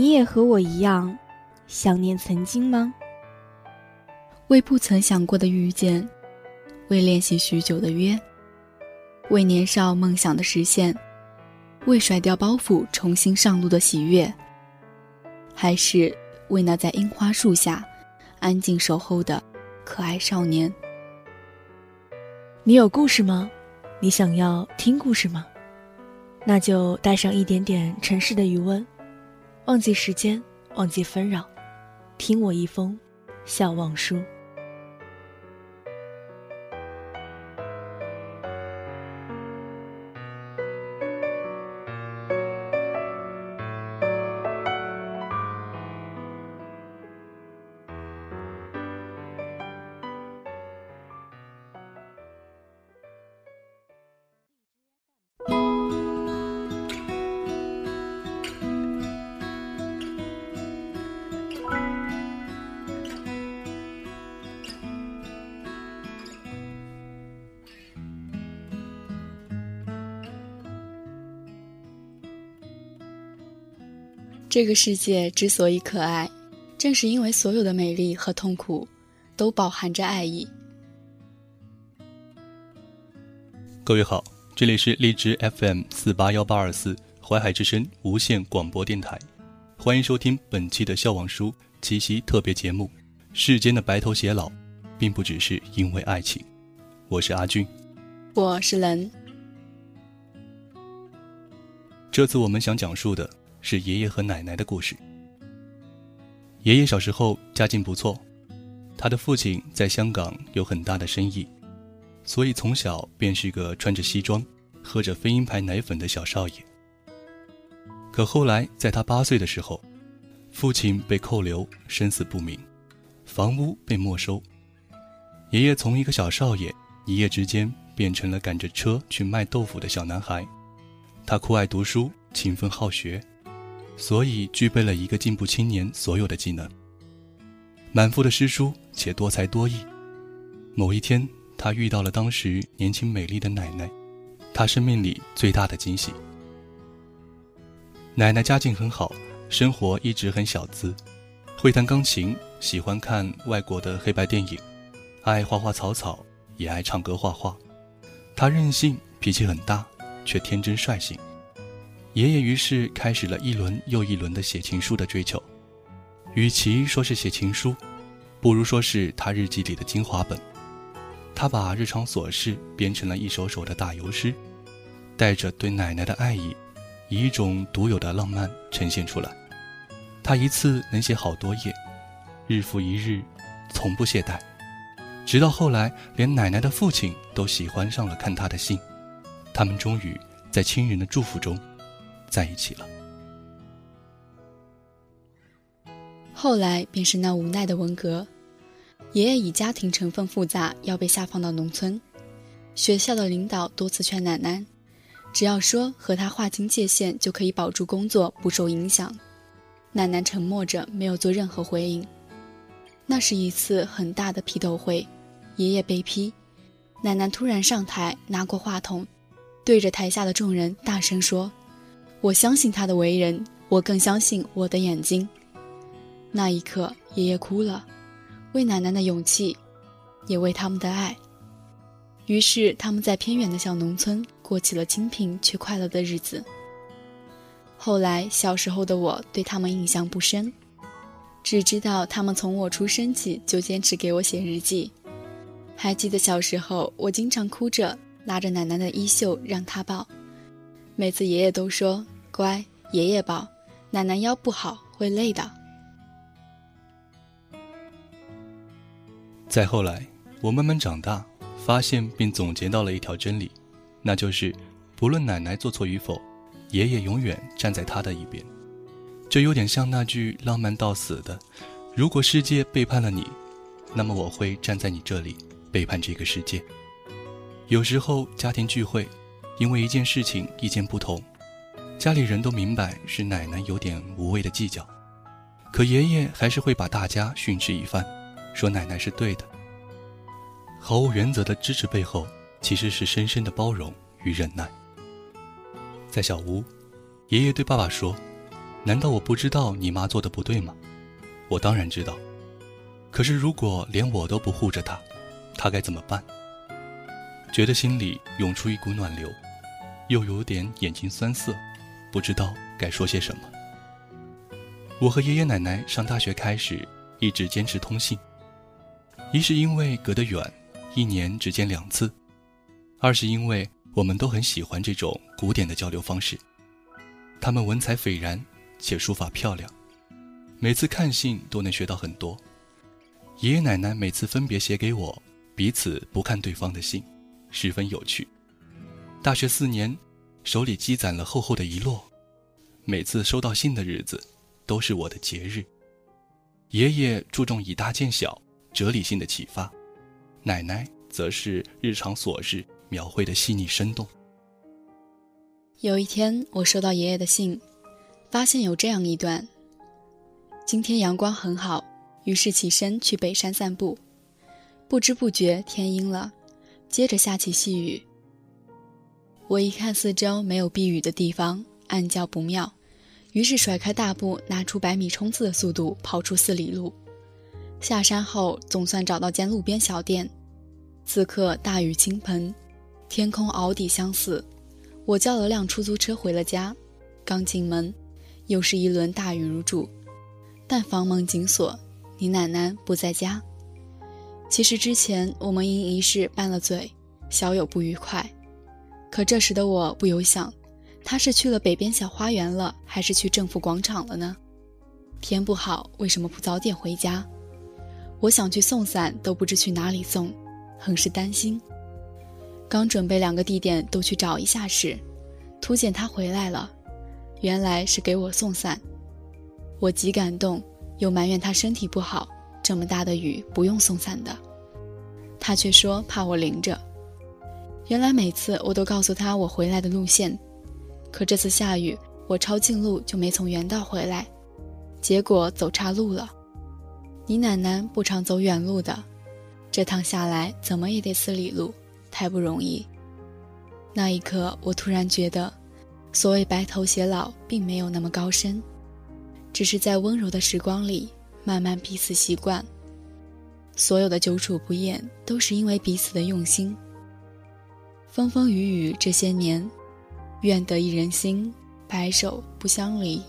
你也和我一样，想念曾经吗？为不曾想过的遇见，为练习许久的约，为年少梦想的实现，为甩掉包袱重新上路的喜悦，还是为那在樱花树下安静守候的可爱少年？你有故事吗？你想要听故事吗？那就带上一点点城市的余温，忘记时间，忘记纷扰，听我一封笑忘书。这个世界之所以可爱，正是因为所有的美丽和痛苦，都饱含着爱意。各位好，这里是荔枝 FM 四八幺八二四淮海之声无线广播电台，欢迎收听本期的笑忘书七夕特别节目。世间的白头偕老，并不只是因为爱情。我是阿俊，我是冷。这次我们想讲述的。是爷爷和奶奶的故事。爷爷小时候家境不错，他的父亲在香港有很大的生意，所以从小便是个穿着西装、喝着飞鹰牌奶粉的小少爷。可后来在他八岁的时候，父亲被扣留，生死不明，房屋被没收，爷爷从一个小少爷一夜之间变成了赶着车去卖豆腐的小男孩。他酷爱读书，勤奋好学。所以具备了一个进步青年所有的技能，满腹的诗书且多才多艺。某一天，他遇到了当时年轻美丽的奶奶，他生命里最大的惊喜。奶奶家境很好，生活一直很小资，会弹钢琴，喜欢看外国的黑白电影，爱花花草草，也爱唱歌画画。她任性，脾气很大，却天真率性。爷爷于是开始了一轮又一轮的写情书的追求，与其说是写情书，不如说是他日记里的精华本。他把日常琐事编成了一首首的打油诗，带着对奶奶的爱意，以一种独有的浪漫呈现出来。他一次能写好多页，日复一日，从不懈怠，直到后来连奶奶的父亲都喜欢上了看他的信。他们终于在亲人的祝福中。在一起了。后来便是那无奈的文革，爷爷以家庭成分复杂，要被下放到农村。学校的领导多次劝奶奶，只要说和他划清界限，就可以保住工作不受影响。奶奶沉默着，没有做任何回应。那是一次很大的批斗会，爷爷被批，奶奶突然上台，拿过话筒，对着台下的众人大声说。我相信他的为人，我更相信我的眼睛。那一刻，爷爷哭了，为奶奶的勇气，也为他们的爱。于是，他们在偏远的小农村过起了清贫却快乐的日子。后来，小时候的我对他们印象不深，只知道他们从我出生起就坚持给我写日记。还记得小时候，我经常哭着拉着奶奶的衣袖让她抱。每次爷爷都说：“乖，爷爷抱，奶奶腰不好，会累的。”再后来，我慢慢长大，发现并总结到了一条真理，那就是，不论奶奶做错与否，爷爷永远站在她的一边。这有点像那句浪漫到死的：“如果世界背叛了你，那么我会站在你这里，背叛这个世界。”有时候家庭聚会。因为一件事情意见不同，家里人都明白是奶奶有点无谓的计较，可爷爷还是会把大家训斥一番，说奶奶是对的。毫无原则的支持背后，其实是深深的包容与忍耐。在小屋，爷爷对爸爸说：“难道我不知道你妈做的不对吗？我当然知道。可是如果连我都不护着她，她该怎么办？觉得心里涌出一股暖流，又有点眼睛酸涩，不知道该说些什么。我和爷爷奶奶上大学开始一直坚持通信，一是因为隔得远，一年只见两次；二是因为我们都很喜欢这种古典的交流方式。他们文采斐然，且书法漂亮，每次看信都能学到很多。爷爷奶奶每次分别写给我，彼此不看对方的信。十分有趣。大学四年，手里积攒了厚厚的一摞，每次收到信的日子，都是我的节日。爷爷注重以大见小、哲理性的启发，奶奶则是日常琐事描绘的细腻生动。有一天，我收到爷爷的信，发现有这样一段：今天阳光很好，于是起身去北山散步，不知不觉天阴了。接着下起细雨。我一看四周没有避雨的地方，暗叫不妙，于是甩开大步，拿出百米冲刺的速度跑出四里路。下山后，总算找到间路边小店。此刻大雨倾盆，天空凹底相似。我叫了辆出租车回了家。刚进门，又是一轮大雨如注，但房门紧锁，你奶奶不在家。其实之前我们因一事拌了嘴，小有不愉快。可这时的我不由想，他是去了北边小花园了，还是去政府广场了呢？天不好，为什么不早点回家？我想去送伞，都不知去哪里送，很是担心。刚准备两个地点都去找一下时，突见他回来了，原来是给我送伞。我极感动，又埋怨他身体不好。这么大的雨不用送伞的，他却说怕我淋着。原来每次我都告诉他我回来的路线，可这次下雨，我抄近路就没从原道回来，结果走岔路了。你奶奶不常走远路的，这趟下来怎么也得四里路，太不容易。那一刻，我突然觉得，所谓白头偕老，并没有那么高深，只是在温柔的时光里。慢慢彼此习惯，所有的久处不厌，都是因为彼此的用心。风风雨雨这些年，愿得一人心，白首不相离。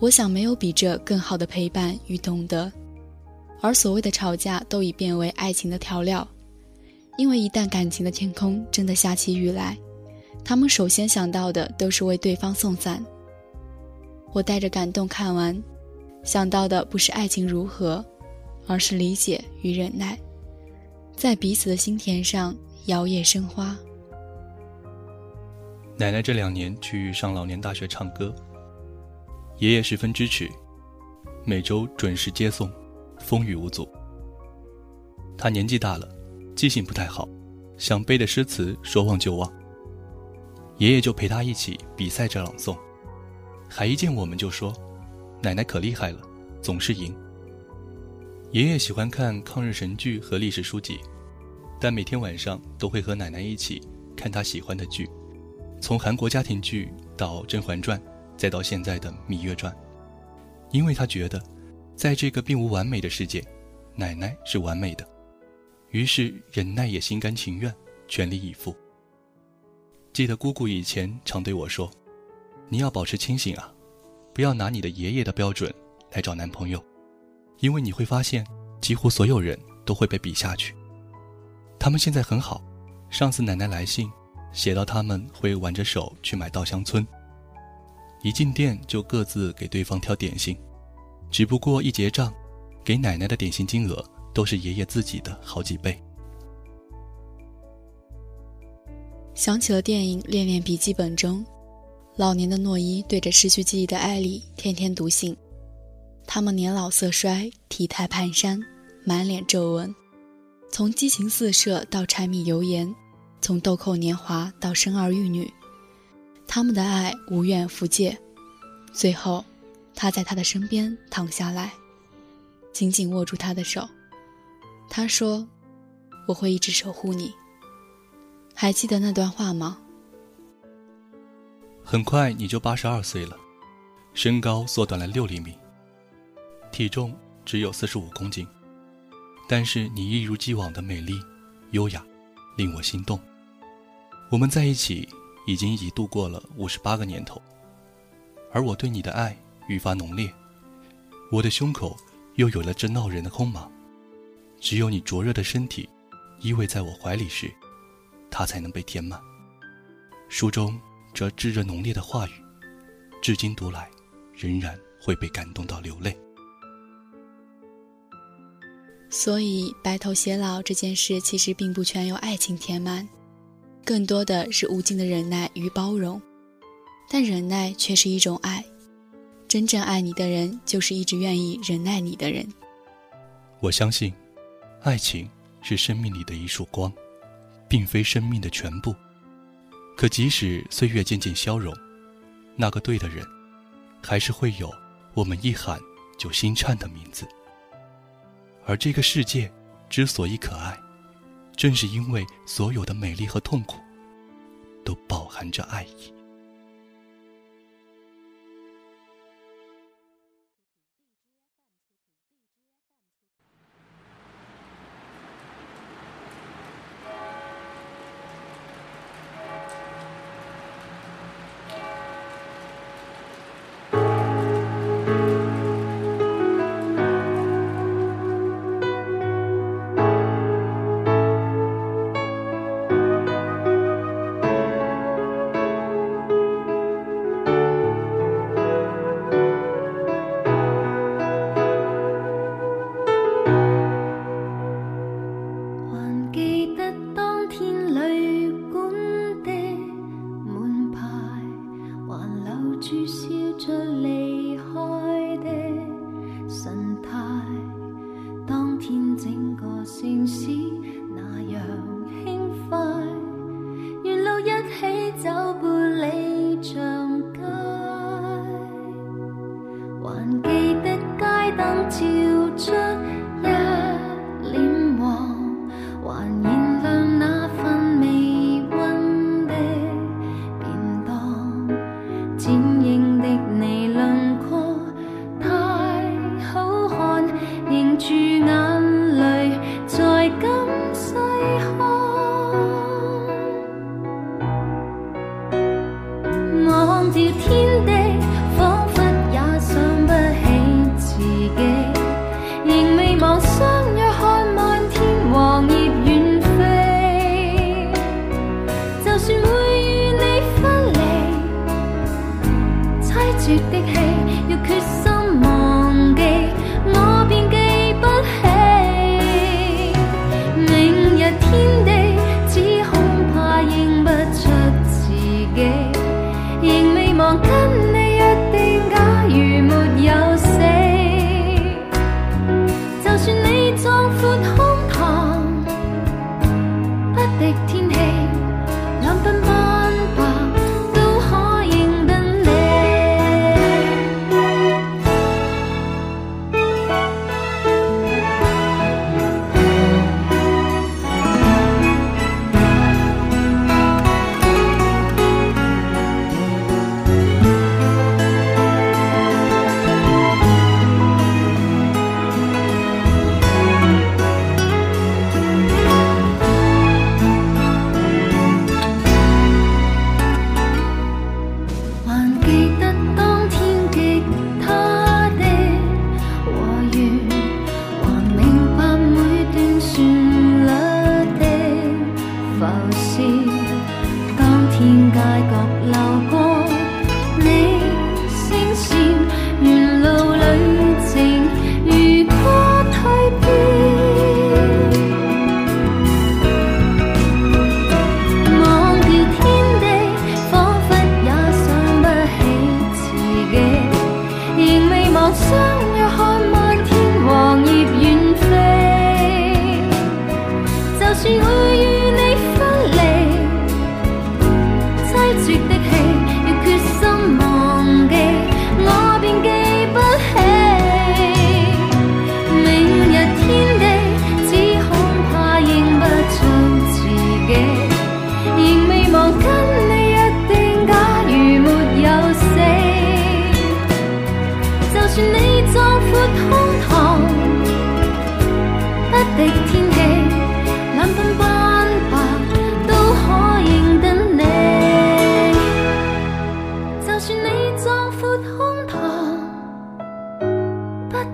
我想没有比这更好的陪伴与懂得。而所谓的吵架，都已变为爱情的调料。因为一旦感情的天空真的下起雨来，他们首先想到的都是为对方送伞。我带着感动看完。想到的不是爱情如何，而是理解与忍耐，在彼此的心田上摇曳生花。奶奶这两年去上老年大学唱歌，爷爷十分支持，每周准时接送，风雨无阻。他年纪大了，记性不太好，想背的诗词说忘就忘，爷爷就陪他一起比赛着朗诵，还一见我们就说。奶奶可厉害了，总是赢。爷爷喜欢看抗日神剧和历史书籍，但每天晚上都会和奶奶一起看她喜欢的剧，从韩国家庭剧到《甄嬛传》，再到现在的《芈月传》，因为她觉得，在这个并无完美的世界，奶奶是完美的，于是忍耐也心甘情愿，全力以赴。记得姑姑以前常对我说：“你要保持清醒啊。”不要拿你的爷爷的标准来找男朋友，因为你会发现，几乎所有人都会被比下去。他们现在很好，上次奶奶来信，写到他们会挽着手去买稻香村，一进店就各自给对方挑点心，只不过一结账，给奶奶的点心金额都是爷爷自己的好几倍。想起了电影《恋恋笔记本》中。老年的诺伊对着失去记忆的艾莉天天读信，他们年老色衰，体态蹒跚，满脸皱纹，从激情四射到柴米油盐，从豆蔻年华到生儿育女，他们的爱无怨无戒。最后，他在他的身边躺下来，紧紧握住他的手。他说：“我会一直守护你。”还记得那段话吗？很快你就八十二岁了，身高缩短了六厘米，体重只有四十五公斤，但是你一如既往的美丽、优雅，令我心动。我们在一起已经已度过了五十八个年头，而我对你的爱愈发浓烈，我的胸口又有了这闹人的空茫，只有你灼热的身体依偎在我怀里时，它才能被填满。书中这炙热浓烈的话语，至今读来，仍然会被感动到流泪。所以，白头偕老这件事其实并不全由爱情填满，更多的是无尽的忍耐与包容。但忍耐却是一种爱，真正爱你的人，就是一直愿意忍耐你的人。我相信，爱情是生命里的一束光，并非生命的全部。可即使岁月渐渐消融，那个对的人，还是会有我们一喊就心颤的名字。而这个世界之所以可爱，正是因为所有的美丽和痛苦，都饱含着爱意。还记得街灯照出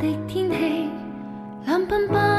的天气两鬓斑